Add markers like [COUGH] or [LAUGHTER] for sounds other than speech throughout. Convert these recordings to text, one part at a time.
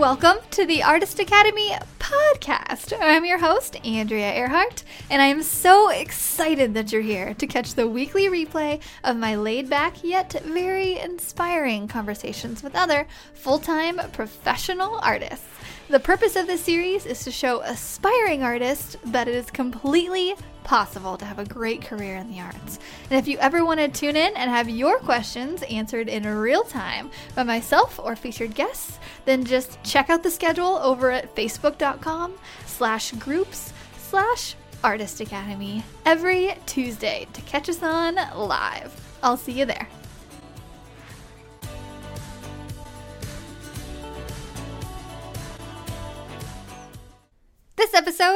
Welcome to the Artist Academy podcast. I'm your host, Andrea Earhart, and I am so excited that you're here to catch the weekly replay of my laid back yet very inspiring conversations with other full time professional artists. The purpose of this series is to show aspiring artists that it is completely possible to have a great career in the arts. And if you ever want to tune in and have your questions answered in real time by myself or featured guests, then just check out the schedule over at facebook.com slash groups slash artist academy every Tuesday to catch us on live. I'll see you there.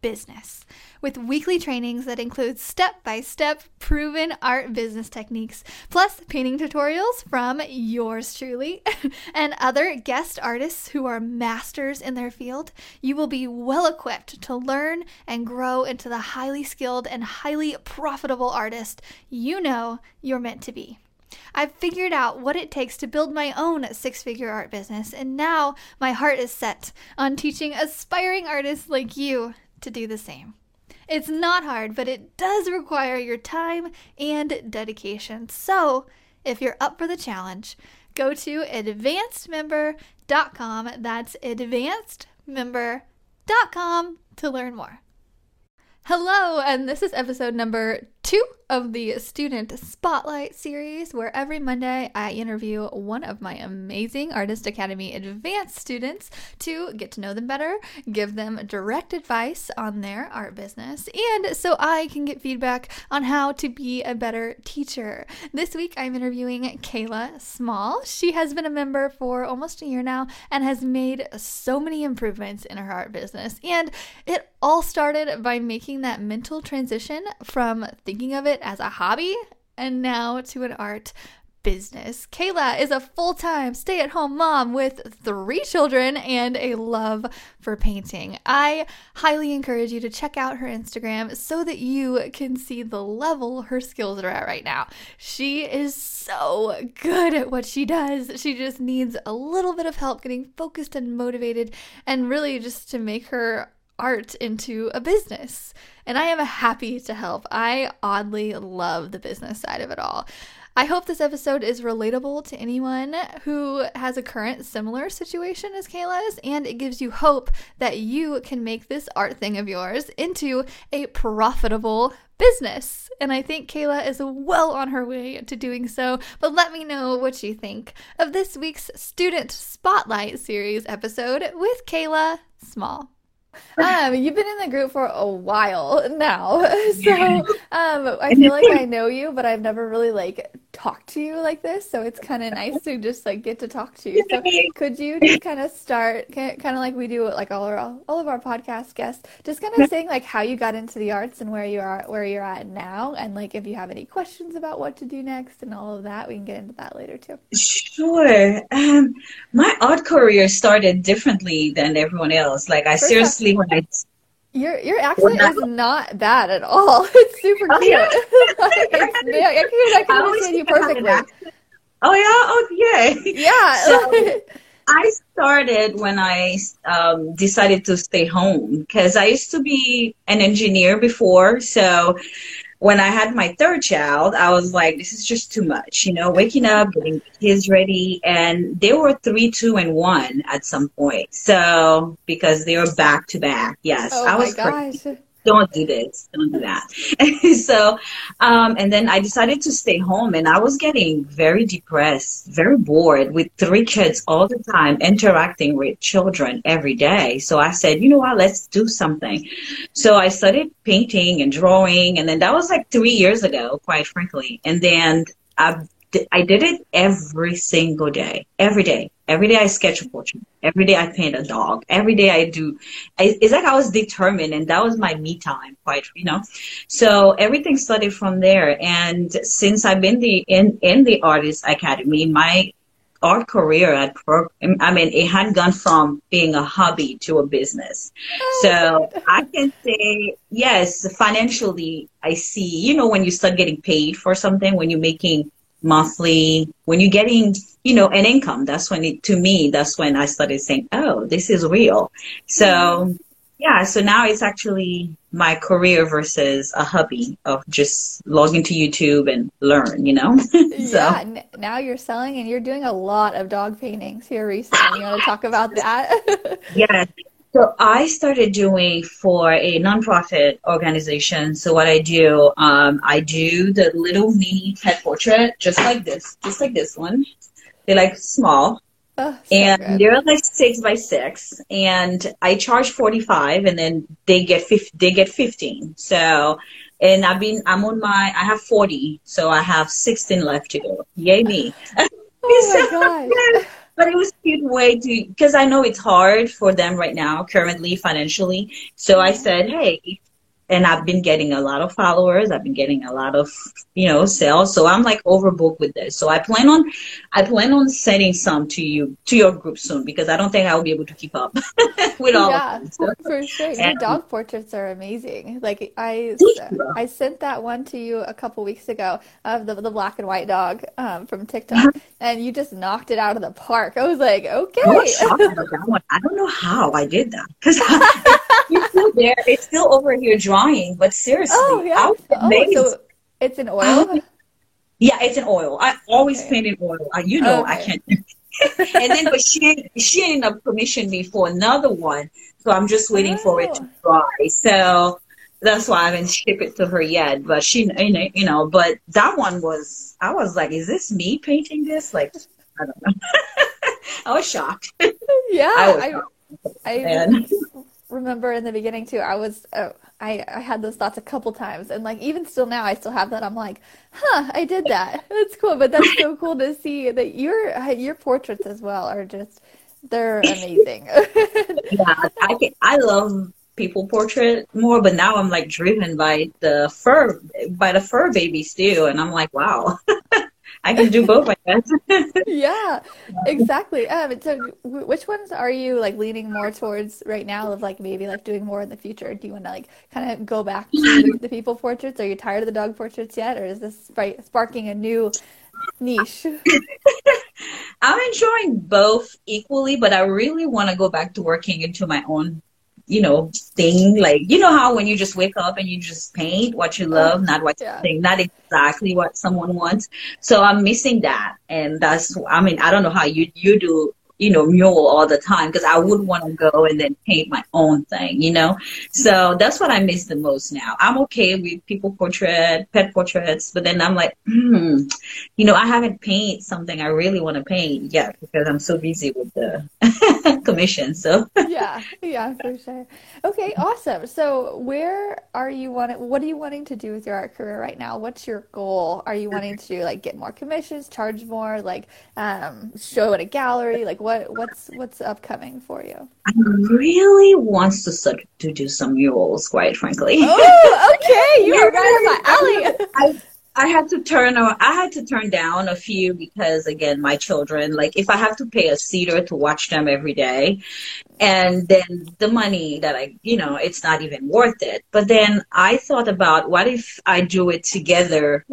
business with weekly trainings that include step by step proven art business techniques, plus painting tutorials from yours truly [LAUGHS] and other guest artists who are masters in their field. You will be well equipped to learn and grow into the highly skilled and highly profitable artist you know you're meant to be. I've figured out what it takes to build my own six figure art business, and now my heart is set on teaching aspiring artists like you to do the same. It's not hard, but it does require your time and dedication. So, if you're up for the challenge, go to advancedmember.com. That's advancedmember.com to learn more. Hello, and this is episode number two of the Student Spotlight series, where every Monday I interview one of my amazing Artist Academy Advanced students to get to know them better, give them direct advice on their art business, and so I can get feedback on how to be a better teacher. This week I'm interviewing Keila Small. She has been a member for almost a year now and has made so many improvements in her art business. And it all started by making that mental transition from thinking of it as a hobby and now to an art business. Keila is a full time stay at home mom with three children and a love for painting. I highly encourage you to check out her Instagram so that you can see the level her skills are at right now. She is so good at what she does. She just needs a little bit of help getting focused and motivated, and really just to make her art into a business. And I am happy to help. I oddly love the business side of it all. I hope this episode is relatable to anyone who has a current similar situation as Keila's, and it gives you hope that you can make this art thing of yours into a profitable business. And I think Keila is well on her way to doing so. But let me know what you think of this week's Student Spotlight Series episode with Keila Small. Um, you've been in the group for a while now, [LAUGHS] [LAUGHS] so um, I feel like I know you, but I've never really like talked to you like this. So it's kind of nice to just like get to talk to you. So [LAUGHS] could you just kind of start, kind of like we do, like all our all of our podcast guests, just kind of saying like how you got into the arts and where you are, where you're at now, and like if you have any questions about what to do next and all of that, we can get into that later too. Sure. Um, my art career started differently than everyone else. Like I First seriously, when I your your accent is not bad at all. [LAUGHS] It's super oh, cute. Yeah. [LAUGHS] like, [LAUGHS] I can, I can understand you perfectly. Oh yeah, oh yeah. Yeah. So, I started when I um, decided to stay home because I used to be an engineer before. So when I had my third child, I was like, this is just too much, you know, waking up, getting kids ready. And they were three, two, and one at some point. So, because they were back to back. Yes. Oh I was my gosh don't do this, don't do that. [LAUGHS] so, um, and then I decided to stay home and I was getting very depressed, very bored with three kids all the time, interacting with children every day. So I said, you know what, let's do something. So I started painting and drawing and then that was like three years ago, quite frankly. And then I, I did it every single day, every day Every day I sketch a portrait. Every day I paint a dog. Every day I do. I, it's like I was determined, and that was my me time, quite you know. So everything started from there. And since I've been the in in the artist academy, my art career had pro- I mean, it had gone from being a hobby to a business. Oh, so I can say, yes, financially, I see, you know, when you start getting paid for something, when you're making monthly, when you're getting, you know, an income, that's when it, to me, that's when I started saying, oh, this is real. So, yeah, so now it's actually my career versus a hobby of just log into YouTube and learn, you know? [LAUGHS] so. Yeah, n- now you're selling and you're doing a lot of dog paintings here recently. You want to talk about that? [LAUGHS] yeah. So I started doing for a nonprofit organization. So what I do, um, I do the little mini pet portrait, just like this, just like this one. They're like small, Oh, so and good. they're like six by six, and I charge forty five, and then they get 50, they get fifteen. So, and I've been I'm on my I have forty, so I have sixteen left to go. Yay me! [LAUGHS] Oh my [LAUGHS] gosh. But it was a cute way to because I know it's hard for them right now, currently financially. So I said, hey, and I've been getting a lot of followers. I've been getting a lot of, you know, sales. So I'm like overbooked with this. So I plan on, I plan on sending some to you, to your group soon because I don't think I will be able to keep up [LAUGHS] with all yeah, of them. So. [LAUGHS] for sure. Your dog portraits are amazing. Like I, I sent that one to you a couple weeks ago of the, the black and white dog um, from TikTok uh-huh. and you just knocked it out of the park. I was like, okay. I, I don't know how I did that because [LAUGHS] it's still there. It's still over here drawing, but seriously, oh, yeah. oh, so it's an oil. yeah, it's an oil. I always okay. paint in oil. I, you know, okay. I can't. [LAUGHS] and then, but she she ended up commissioning me for another one, so I'm just waiting oh. for it to oh. dry. So that's why I haven't shipped it to her yet. But she, you know, you know, but that one was. I was like, is this me painting this? Like, I don't know. [LAUGHS] I was shocked. Yeah, I, was shocked. I, I [LAUGHS] remember in the beginning too. I was uh, I I had those thoughts a couple times, and like even still now, I still have that. I'm like, huh, I did that. [LAUGHS] That's cool. But that's so cool to see that your your portraits as well are just they're amazing. [LAUGHS] yeah, I can, I love people portrait more, but now I'm like driven by the fur by the fur babies too, and I'm like, wow. [LAUGHS] I can do both, I guess. [LAUGHS] yeah, exactly. Um, so, which ones are you like leaning more towards right now? Of like maybe like doing more in the future? Do you want to like kind of go back to the, people portraits? Are you tired of the dog portraits yet, or is this right, sparking a new niche? [LAUGHS] I'm enjoying both equally, but I really want to go back to working into my own you know, thing. Like, you know how when you just wake up and you just paint what you love, not what yeah. you think, not exactly what someone wants. So I'm missing that. And that's, I mean, I don't know how you, you do you know, mural all the time because I wouldn't want to go and then paint my own thing, you know? So that's what I miss the most now. I'm okay with people portrait, pet portraits, but then I'm like, hmm, you know, I haven't painted something I really want to paint yet because I'm so busy with the [LAUGHS] commission. So yeah, yeah, for sure. Okay, awesome. So where are you wanting, what are you wanting to do with your art career right now? What's your goal? Are you wanting to like get more commissions, charge more, like um, show at a gallery? Like what what what's what's upcoming for you? I really wants to start to do some murals, quite frankly. Oh, okay, you are right up my alley. I, I had to turn uh, I had to turn down a few because again my children like if I have to pay a sitter to watch them every day and then the money that I you know it's not even worth it but then I thought about what if I do it together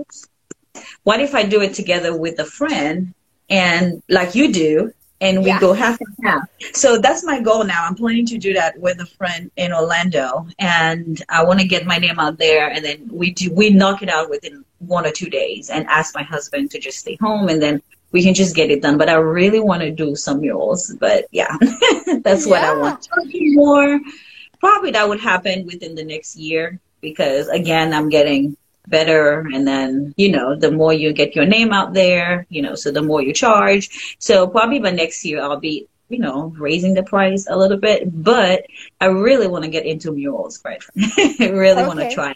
what if I do it together with a friend and like you do and we yeah. go half and half. So that's my goal now. I'm planning to do that with a friend in Orlando, and I want to get my name out there, and then we do we knock it out within one or two days, and ask my husband to just stay home, and then we can just get it done. But I really want to do some murals. But yeah, [LAUGHS] that's yeah. what I want. More probably that would happen within the next year because again, I'm getting better. And then you know the more you get your name out there you know so the more you charge. So probably by next year i'll be you know raising the price a little bit. But i really want to get into murals right [LAUGHS] i really okay. want to try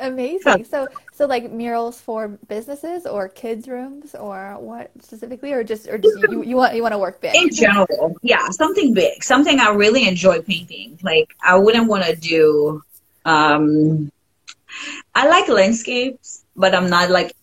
amazing. So so like murals for businesses or kids rooms or what specifically or just or just you, you want you want to work big? In general yeah something big. Something i really enjoy painting. Like i wouldn't want to do um I like landscapes, but I'm not like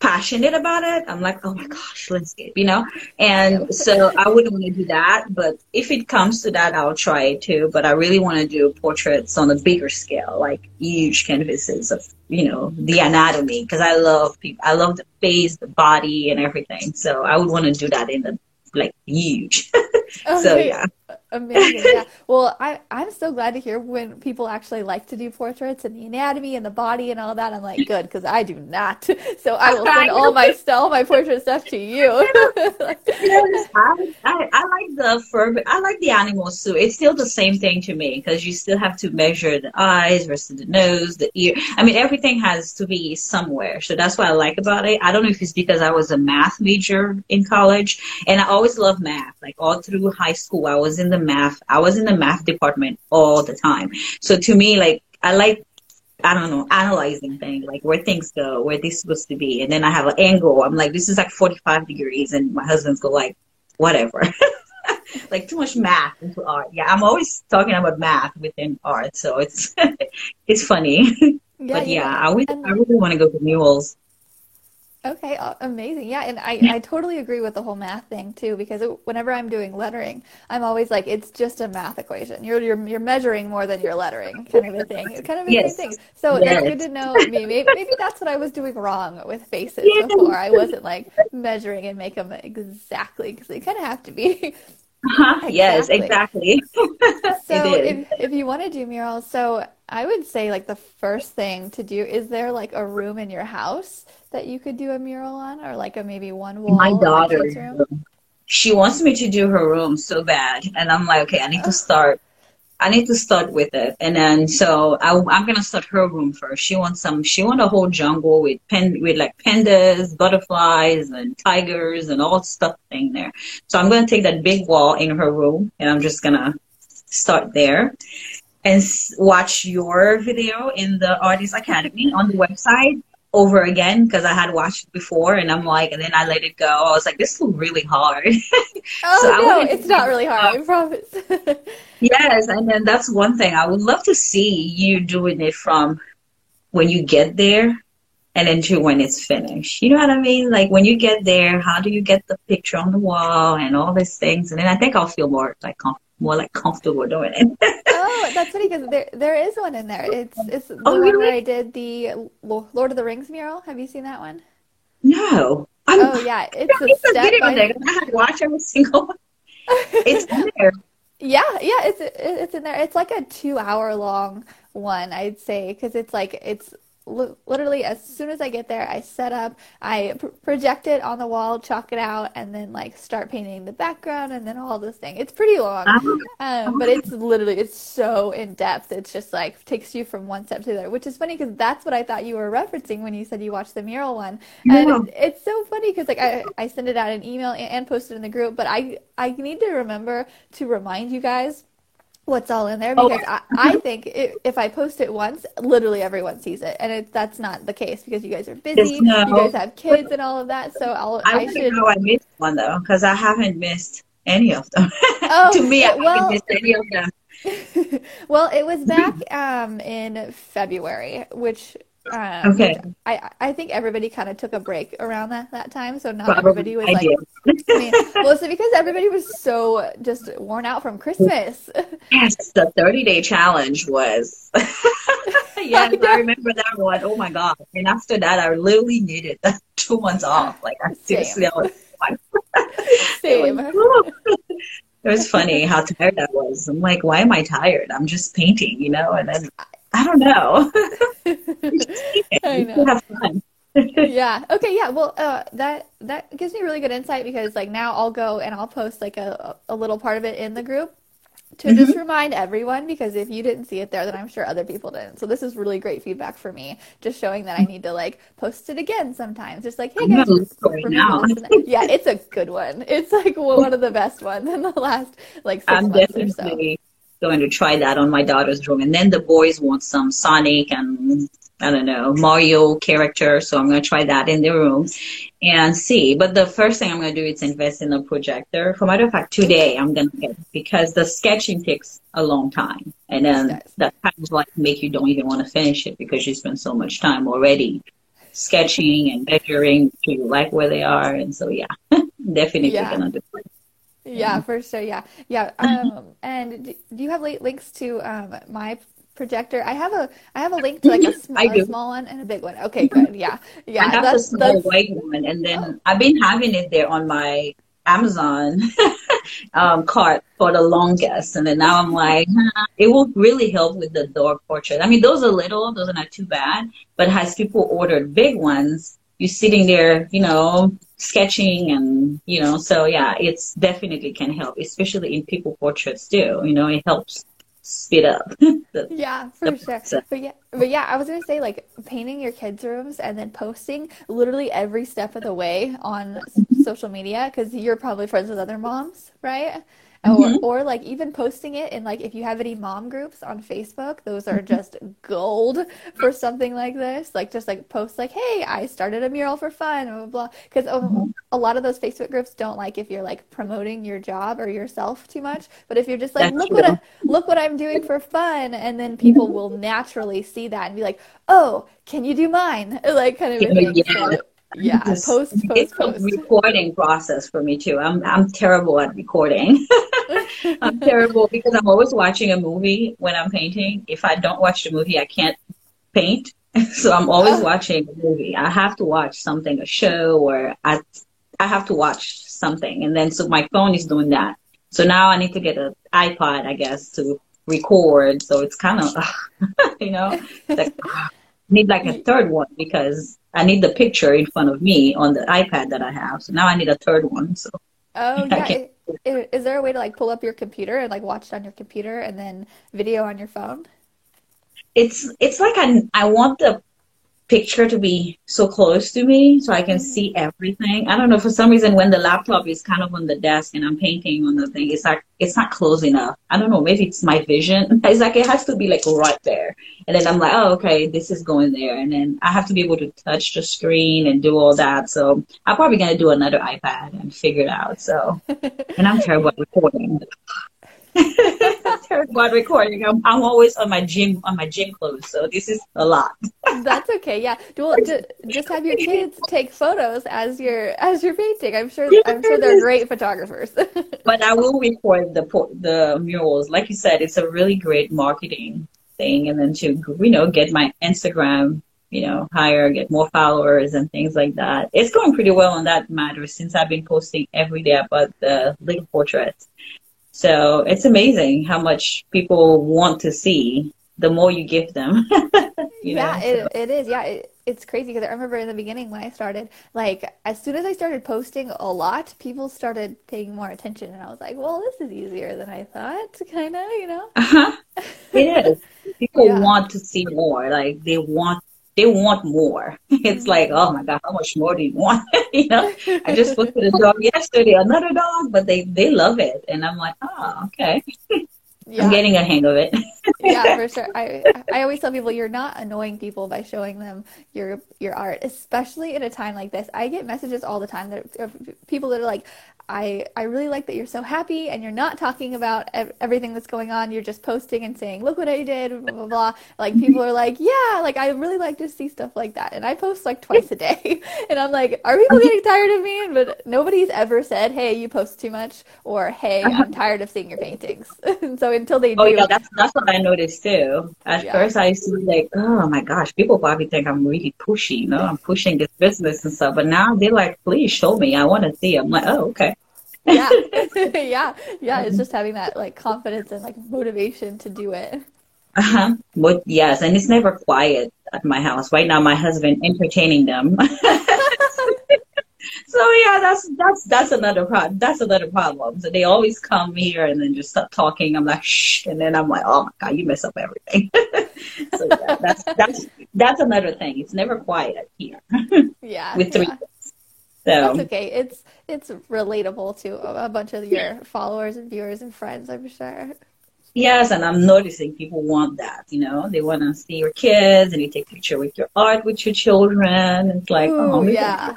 passionate about it, I'm like, oh my gosh, let's you know? And so I wouldn't want to do that. But if it comes to that, I'll try it too. But I really want to do portraits on a bigger scale, like huge canvases of, you know, the anatomy. Cause I love people, I love the face, the body and everything. So I would want to do that in the like huge. [LAUGHS] Okay. Oh, so yeah. Amazing. Yeah. [LAUGHS] Well, I, I'm so glad to hear when people actually like to do portraits and the anatomy and the body and all that. I'm like, good, because I do not. [LAUGHS] So I will send all my stuff, my portrait stuff to you. [LAUGHS] yes, I, I, I, like the fur, I like the animals too. It's still the same thing to me because you still have to measure the eyes versus the nose, the ear. I mean, everything has to be somewhere. So that's what I like about it. I don't know if it's because I was a math major in college and I always loved math. Like all through high school, I was in the math. I was in the math department all the time. So to me, like, I like, I don't know, analyzing things, like where things go, where they're supposed to be. And then I have an angle. I'm like, this is like 45 degrees. And my husband's go like, whatever. [LAUGHS] like too much math into art. Yeah, I'm always talking about math within art. So it's, [LAUGHS] it's funny. [LAUGHS] Yeah, but yeah, yeah. I, would, I really want to go to Newell's. Okay, amazing. Yeah, and I, I totally agree with the whole math thing too because it, whenever I'm doing lettering, I'm always like it's just a math equation. You're you're you're measuring more than you're lettering, kind of a thing. It's kind of a yes. thing. So yes. it's good to know. Maybe maybe that's what I was doing wrong with faces yes. before. I wasn't like measuring and make them exactly because they kind of have to be. Uh-huh. Exactly. Yes, exactly. [LAUGHS] so if if you want to do murals, so I would say like the first thing to do is there like a room in your house that you could do a mural on, or like a maybe one wall? My daughter, she wants me to do her room so bad, and I'm like, okay, I need to oh. start. I need to start with it, and then so I, am gonna start her room first. She wants some. She wants a whole jungle with pen with like pandas, butterflies, and tigers, and all stuff in there. So I'm gonna take that big wall in her room, and I'm just gonna start there and watch your video in the Artist Academy on the website over again because I had watched it before and I'm like, and then I let it go. I was like, this is really hard. [LAUGHS] oh, so no, it's not really hard, I promise. [LAUGHS] yes, and then that's one thing. I would love to see you doing it from when you get there and then to when it's finished. You know what I mean? Like when you get there, how do you get the picture on the wall and all these things? And then I think I'll feel more like more like comfortable doing it. [LAUGHS] oh, that's funny because there there is one in there. It's it's the oh, one where I did the Lord of the Rings mural. Have you seen that one? No. I'm, oh yeah, it's a step. By... There. I had to watch every single one. It's in there. yeah, yeah, it's it's in there. It's like a two hour long one, I'd say, because it's like it's literally as soon as I get there, I set up, I pr- project it on the wall, chalk it out, and then like start painting the background and then all this thing. It's pretty long, um, but it's literally it's so in depth. It's just like takes you from one step to the other, which is funny because that's what I thought you were referencing when you said you watched the mural one. And yeah. it's so funny because like I I send it out an email and, and posted in the group, but I I need to remember to remind you guys what's all in there oh. because oh. I, I think it, if I post it once, literally everyone sees it, and it, that's not the case because you guys are busy, no. you guys have kids and all of that. So I'll I, I should know I missed one though because I haven't missed any of them. [LAUGHS] Oh, to me, I well, haven't missed any of them. [LAUGHS] well, it was [LAUGHS] back um, in February, which um, okay. I I think everybody kind of took a break around that, that time, so not Probably everybody was I like. I mean, well, so because everybody was so just worn out from Christmas. Yes, the thirty day challenge was. [LAUGHS] yes, I, I, remember that one. Oh my god! And after that, I literally needed [LAUGHS] two months off. Like I seriously, I [LAUGHS] was. Same. It was, it was funny how tired I was. I'm like, why am I tired? I'm just painting, you know, and then I don't know. [LAUGHS] I know. Have fun. [LAUGHS] yeah. Okay. Yeah. Well, uh, that that gives me really good insight because like now I'll go and I'll post like a a little part of it in the group to mm-hmm. just remind everyone because if you didn't see it there, then I'm sure other people didn't. So this is really great feedback for me, just showing that I need to like post it again sometimes. Just like, hey guys, now. yeah, it's a good one. It's like one of the best ones in the last like 6 I'm months or so going to try that on my daughter's room. And then the boys want some Sonic and I don't know, Mario character. So I'm going to try that in the room and see. But the first thing I'm going to do is invest in a projector. For matter of fact, today I'm going to get because the sketching takes a long time. And then that kind of like make you don't even want to finish it because you spend so much time already sketching and measuring to like where they are. And so, yeah, [LAUGHS] definitely Yeah. gonna do it. Yeah, for sure. Yeah, yeah. [LAUGHS] Um, and do do you have li- links to um my projector? I have a I have a link to like a, sm a small one and a big one. Okay, good. Yeah, yeah. I have the That's small that's white one, and then I've been having it there on my Amazon [LAUGHS] um, cart for the longest. And then now I'm like, huh, it will really help with the dog portrait. I mean, those are little, those are not too bad. But as people ordered big ones, you're sitting there, you know, sketching and, you know, so yeah, it's definitely can help, especially in people portraits too. You know, it helps speed up [LAUGHS] the, Yeah, for sure. process. But yeah, but yeah, I was gonna say like painting your kids' rooms and then posting literally every step of the way on social media because you're probably friends with other moms, right? Or Mhm. or like even posting it in like if you have any mom groups on Facebook, those are just gold for something like this. Like just like post like, "Hey, I started a mural for fun," blah blah. Because Mhm. a lot of those Facebook groups don't like if you're like promoting your job or yourself too much. But if you're just like, That's "Look what. I, look what I'm doing for fun. And then people will naturally see that and be like, oh, can you do mine? [LAUGHS] Like kind of Yeah, yeah. Yeah, Just- post, It's post, a recording process for me too. I'm I'm terrible at recording. [LAUGHS] I'm terrible because I'm always watching a movie when I'm painting. If I don't watch the movie, I can't paint. [LAUGHS] So I'm always Oh. watching a movie. I have to watch something, a show, or I I have to watch something, and then so my phone is doing that. So now I need to get an iPod, I guess, to record. So it's kind of, [LAUGHS] you know, like, ah. Need like a third one because I need the picture in front of me on the iPad that I have. So now I need a third one. So Oh, [LAUGHS] yeah. can't- I- i- Is there a way to like pull up your computer and like watch it on your computer and then video on your phone? it's it's like I I want the picture to be so close to me so I can Mhm. see everything. I don't know for some reason when the laptop is kind of on the desk and I'm painting on the thing, it's like it's not close enough. I don't know, maybe it's my vision. [LAUGHS] It's like it has to be like right there. And then I'm like, oh okay, this is going there. And then I have to be able to touch the screen and do all that. So I'm probably gonna do another iPad and figure it out. So [LAUGHS] and I'm terrible at recording. [LAUGHS] [LAUGHS] At recording. I'm, I'm always on my gym on my gym clothes, so this is a lot. That's okay. Yeah. Well, ju- just have your kids [LAUGHS] take photos as you're as you're painting. I'm sure I'm sure they're great photographers. [LAUGHS] But I will record the the murals. Like you said, it's a really great marketing thing, and then to you know get my Instagram you know higher, get more followers and things like that. It's going pretty well on that matter since I've been posting every day about the little portraits. So it's amazing how much people want to see. The more you give them, [LAUGHS] you know. Yeah, it, it is. Yeah, it, it's crazy because I remember in the beginning when I started, like as soon as I started posting a lot, people started paying more attention, and I was like, well, this is easier than I thought, [LAUGHS] kind of, you know? Uh-huh. [LAUGHS] It is. People Yeah. want to see more. Like they want they want more. [LAUGHS] It's mm-hmm. like, oh my God, how much more do you want? [LAUGHS] you know? I just looked at a dog [LAUGHS] yesterday, another dog, but they they love it. And I'm like, oh, okay. I'm getting a hang of it. [LAUGHS] yeah, for [LAUGHS] sure. I I always tell people you're not annoying people by showing them your your art, especially in a time like this. I get messages all the time that people that are like, I I really like that you're so happy and you're not talking about ev- everything that's going on. You're just posting and saying, "Look what I did," blah blah blah. Like people are like, "Yeah, like I really like to see stuff like that." And I post like twice a day, [LAUGHS] and I'm like, "Are people getting tired of me?" But nobody's ever said, "Hey, you post too much," or "Hey, I'm uh-huh. tired of seeing your paintings." And so until they Oh do, yeah, that's that's what I noticed too. At Yeah. first I used to be like, oh my gosh, people probably think I'm really pushy, you know, I'm pushing this business and stuff. But now they're like, please show me. I want to see. I'm like, oh, okay. yeah [LAUGHS] [LAUGHS] yeah yeah it's just having that like confidence and like motivation to do it Uh-huh. But yes, and it's never quiet at my house. Right now my husband entertaining them. [LAUGHS] so yeah, that's that's that's another problem. That's another problem. So they always come here and then just start talking. I'm like shh, and then I'm like, oh my god, you mess up everything. [LAUGHS] so yeah, that's that's that's another thing. It's never quiet here [LAUGHS] yeah with three yeah. kids. that's So okay it's it's relatable to a, bunch of your followers and viewers and friends i'm sure yes, and I'm noticing people want that. You know, they want to see your kids and you take picture with your art with your children. It's like, oh, Ooh, maybe yeah.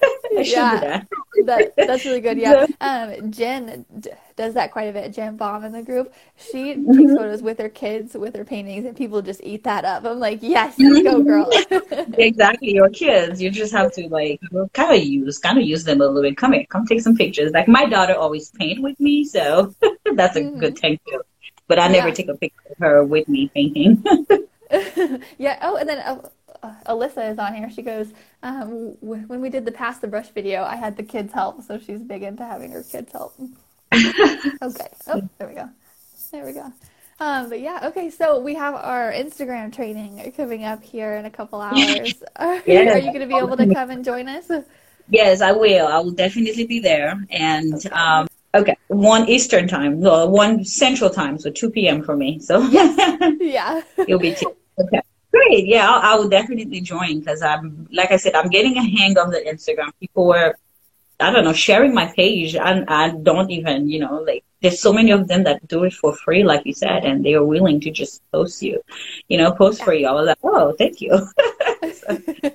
[LAUGHS] Yeah. that. [LAUGHS] that, that's really good. Yeah. [LAUGHS] Um, Jen d- does that quite a bit. Jen Baum in the group, she takes Mhm. photos with her kids with her paintings, and people just eat that up. I'm like, yes, let's go, girl. Exactly, your kids. You just have to like kind of use, kind of use them a little bit. Come here, come take some pictures. Like my daughter always paint with me, so that's a Mhm. good thing too. But I never Yeah. take a picture of her with me painting. yeah. Oh, and then uh, uh, Alyssa is on here. She goes, um, w- when we did the pass the brush video, I had the kids help, so she's big into having her kids help. [LAUGHS] Okay. Oh, there we go. There we go. Um, but yeah, okay, so we have our Instagram training coming up here in a couple [LAUGHS] hours. [LAUGHS] Are, Yeah. are you going to be able to come and join us? Yes, I will. I will definitely be there. And um, okay, one Eastern time, no, one Central time, so two p.m. for me. So Yeah. you'll be two. Okay, great. Yeah, I, I will definitely join because I'm, like I said, I'm getting a hang of the Instagram. People were, I don't know, sharing my page, and I don't even, you know, like there's so many of them that do it for free, like you said, and they are willing to just post you, you know, post for you. I was like, oh, thank you. [LAUGHS] so,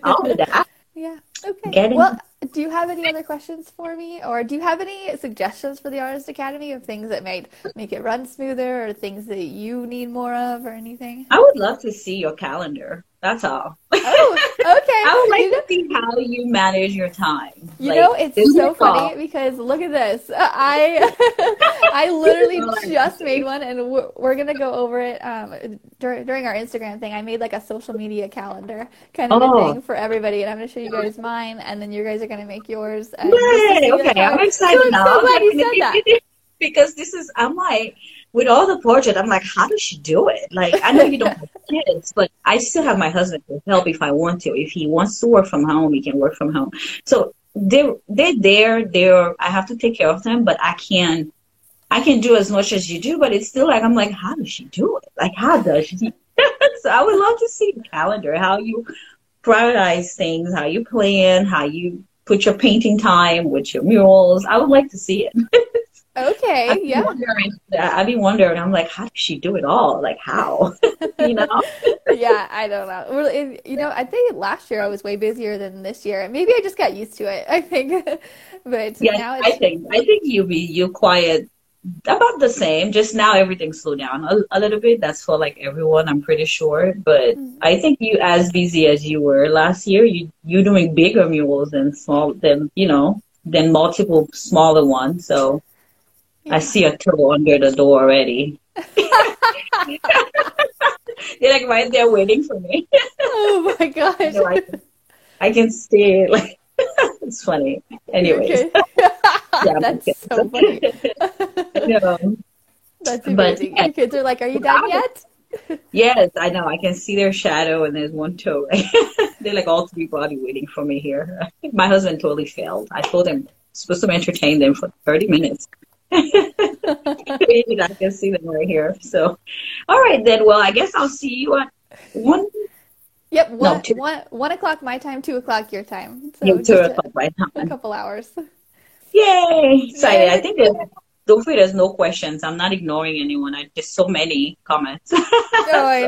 I'll do that. [LAUGHS] Yeah. Okay. Getting- Well, you have any other questions for me, or do you have any suggestions for the Artist Academy of things that might make it run smoother, or things that you need more of, or anything? I would love to see your calendar. That's all. Oh, okay. [LAUGHS] I would You know- like to see how you manage your time. You Like, know, it's so funny because look at this. I [LAUGHS] [LAUGHS] I literally just made one, and we're, we're gonna go over it um, dur- during our Instagram thing. I made like a social media calendar kind of a Oh. thing for everybody, and I'm gonna show you guys mine, and then you guys are gonna make yours. And just to Yay, okay, I'm excited so I'm so glad you said that. Because this is, I'm like, with all the portrait, I'm like, how does she do it? Like, I know you don't have [LAUGHS] kids, but I still have my husband to help if I want to. If he wants to work from home, he can work from home. So they're they're there. They're I have to take care of them, but I can I can do as much as you do. But it's still like I'm like, how does she do it? Like, how does she? [LAUGHS] so I would love to see the calendar, how you prioritize things, how you plan, how you put your painting time with your murals. I would like to see it. [LAUGHS] Okay, been yeah. I've been wondering. I'm like, how does she do it all? Like, how? [LAUGHS] you know? [LAUGHS] yeah. I don't know. Well, it, you know, I think last year I was way busier than this year. Maybe I just got used to it. [LAUGHS] I think, but Yeah, now I think I think you be you quiet about the same. Just now everything slowed down a, a little bit. That's for like everyone, I'm pretty sure. But Mhm. I think you as busy as you were last year. You you doing bigger mules than small than you know than multiple smaller ones. So Yeah. I see a toe under the door already. [LAUGHS] They're like right there waiting for me. oh my [LAUGHS] gosh. So I, can- I can see. Like [LAUGHS] it's funny. Anyways, Okay. yeah, That's so funny. No. That's But, amazing. Your kids are like, "Are you done yet?" Yes, I know. I can see their shadow, and there's one toe. Right? They're like all three body waiting for me here. My husband totally failed. I told him supposed to entertain them for 30 minutes. I can see them right here. So, all right then. Well, I guess I'll see you at one, Yep, one, two. one, one o'clock my time, two o'clock your time. So no, just two a, o'clock by a couple hours. Yay! Excited. I think there's. Don't feel there's no questions. I'm not ignoring anyone. I just so many comments. [LAUGHS] Oh, I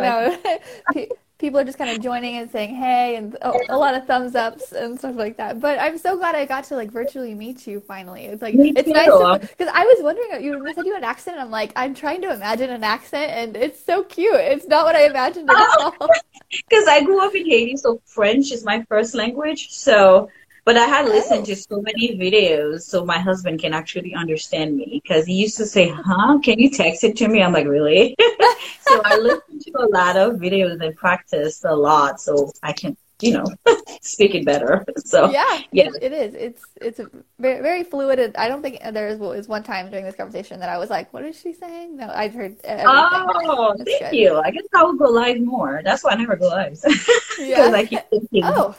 know. [LAUGHS] Pe- People are just kind of joining and saying hey, and a, a lot of thumbs ups and stuff like that. But I'm so glad I got to like virtually meet you finally. It's like Me it's too. nice because I was wondering you you said you had an accent. And I'm like I'm trying to imagine an accent, and it's so cute. It's not what I imagined at Oh. all. [LAUGHS] because I grew up in Haiti, so French is my first language. So, but I had listened oh. to so many videos so my husband can actually understand me because he used to say, "Huh? Can you text it to me?" I'm like, "Really?" [LAUGHS] so I listened to a lot of videos and practiced a lot so I can, you know, [LAUGHS] speak it better. [LAUGHS] So, Yeah, yeah. it is. It's it's very very fluid. And I don't think there is was one time during this conversation that I was like, "What is she saying?" No, I've heard everything. Oh, That's thank good. you. I guess I will go live more. That's why I never go live because Yeah. I keep thinking. Oh,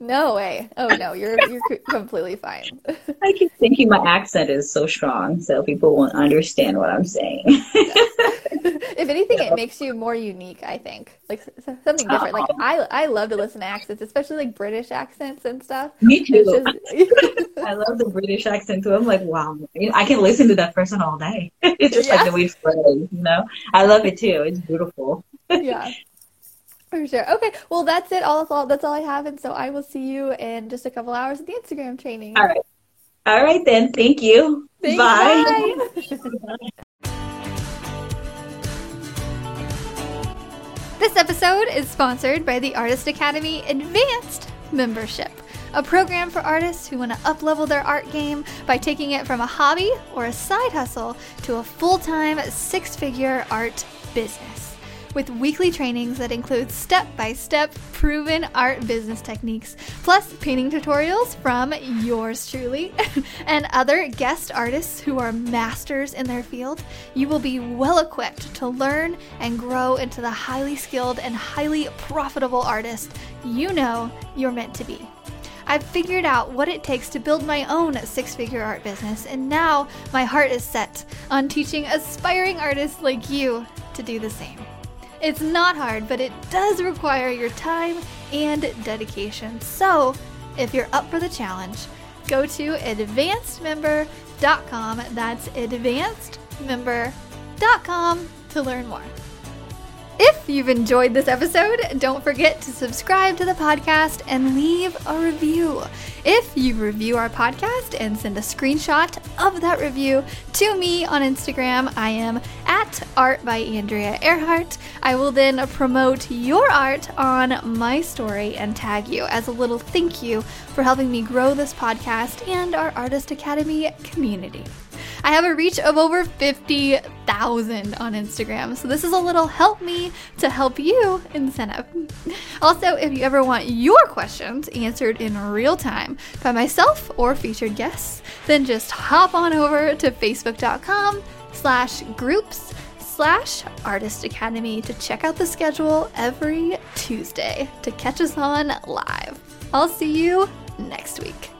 no way. Oh no, you're you're completely fine. [LAUGHS] I keep thinking my accent is so strong, so people won't understand what I'm saying. [LAUGHS] if anything, it makes you more unique. I think like something different. Like Oh. I I love to listen to accents, especially like British accents and stuff. Me too. Just [LAUGHS] I love the British accent too. I'm like, wow, I can listen to that person all day. It's just Yeah. like the way it's you know. I love it too. It's beautiful. yeah. For sure. Okay. Well, that's it. All, all that's all I have, and so I will see you in just a couple hours at the Instagram training. All right. All right, then. Thank you. Thanks, bye. bye. This episode is sponsored by the Artist Academy Advanced membership, a program for artists who want to uplevel their art game by taking it from a hobby or a side hustle to a full-time six-figure art business. With weekly trainings that include step-by-step proven art business techniques, plus painting tutorials from yours truly [LAUGHS] and other guest artists who are masters in their field, you will be well equipped to learn and grow into the highly skilled and highly profitable artist you know you're meant to be. I've figured out what it takes to build my own six figure art business, and now my heart is set on teaching aspiring artists like you to do the same. It's not hard, but it does require your time and dedication. So, if you're up for the challenge, go to advancedmember.com. That's advancedmember.com to learn more. If you've enjoyed this episode, don't forget to subscribe to the podcast and leave a review. If you review our podcast and send a screenshot of that review to me on Instagram, I am at Art by Andrea Earhart. I will then promote your art on my story and tag you as a little thank you for helping me grow this podcast and our Artist Academy community. I have a reach of over 50,000 on Instagram, so this is a little help me to help you incentive. Also, if you ever want your questions answered in real time by myself or featured guests, then just hop on over to facebook.com slash groups slash artist academy to check out the schedule every Tuesday to catch us on live. I'll see you next week.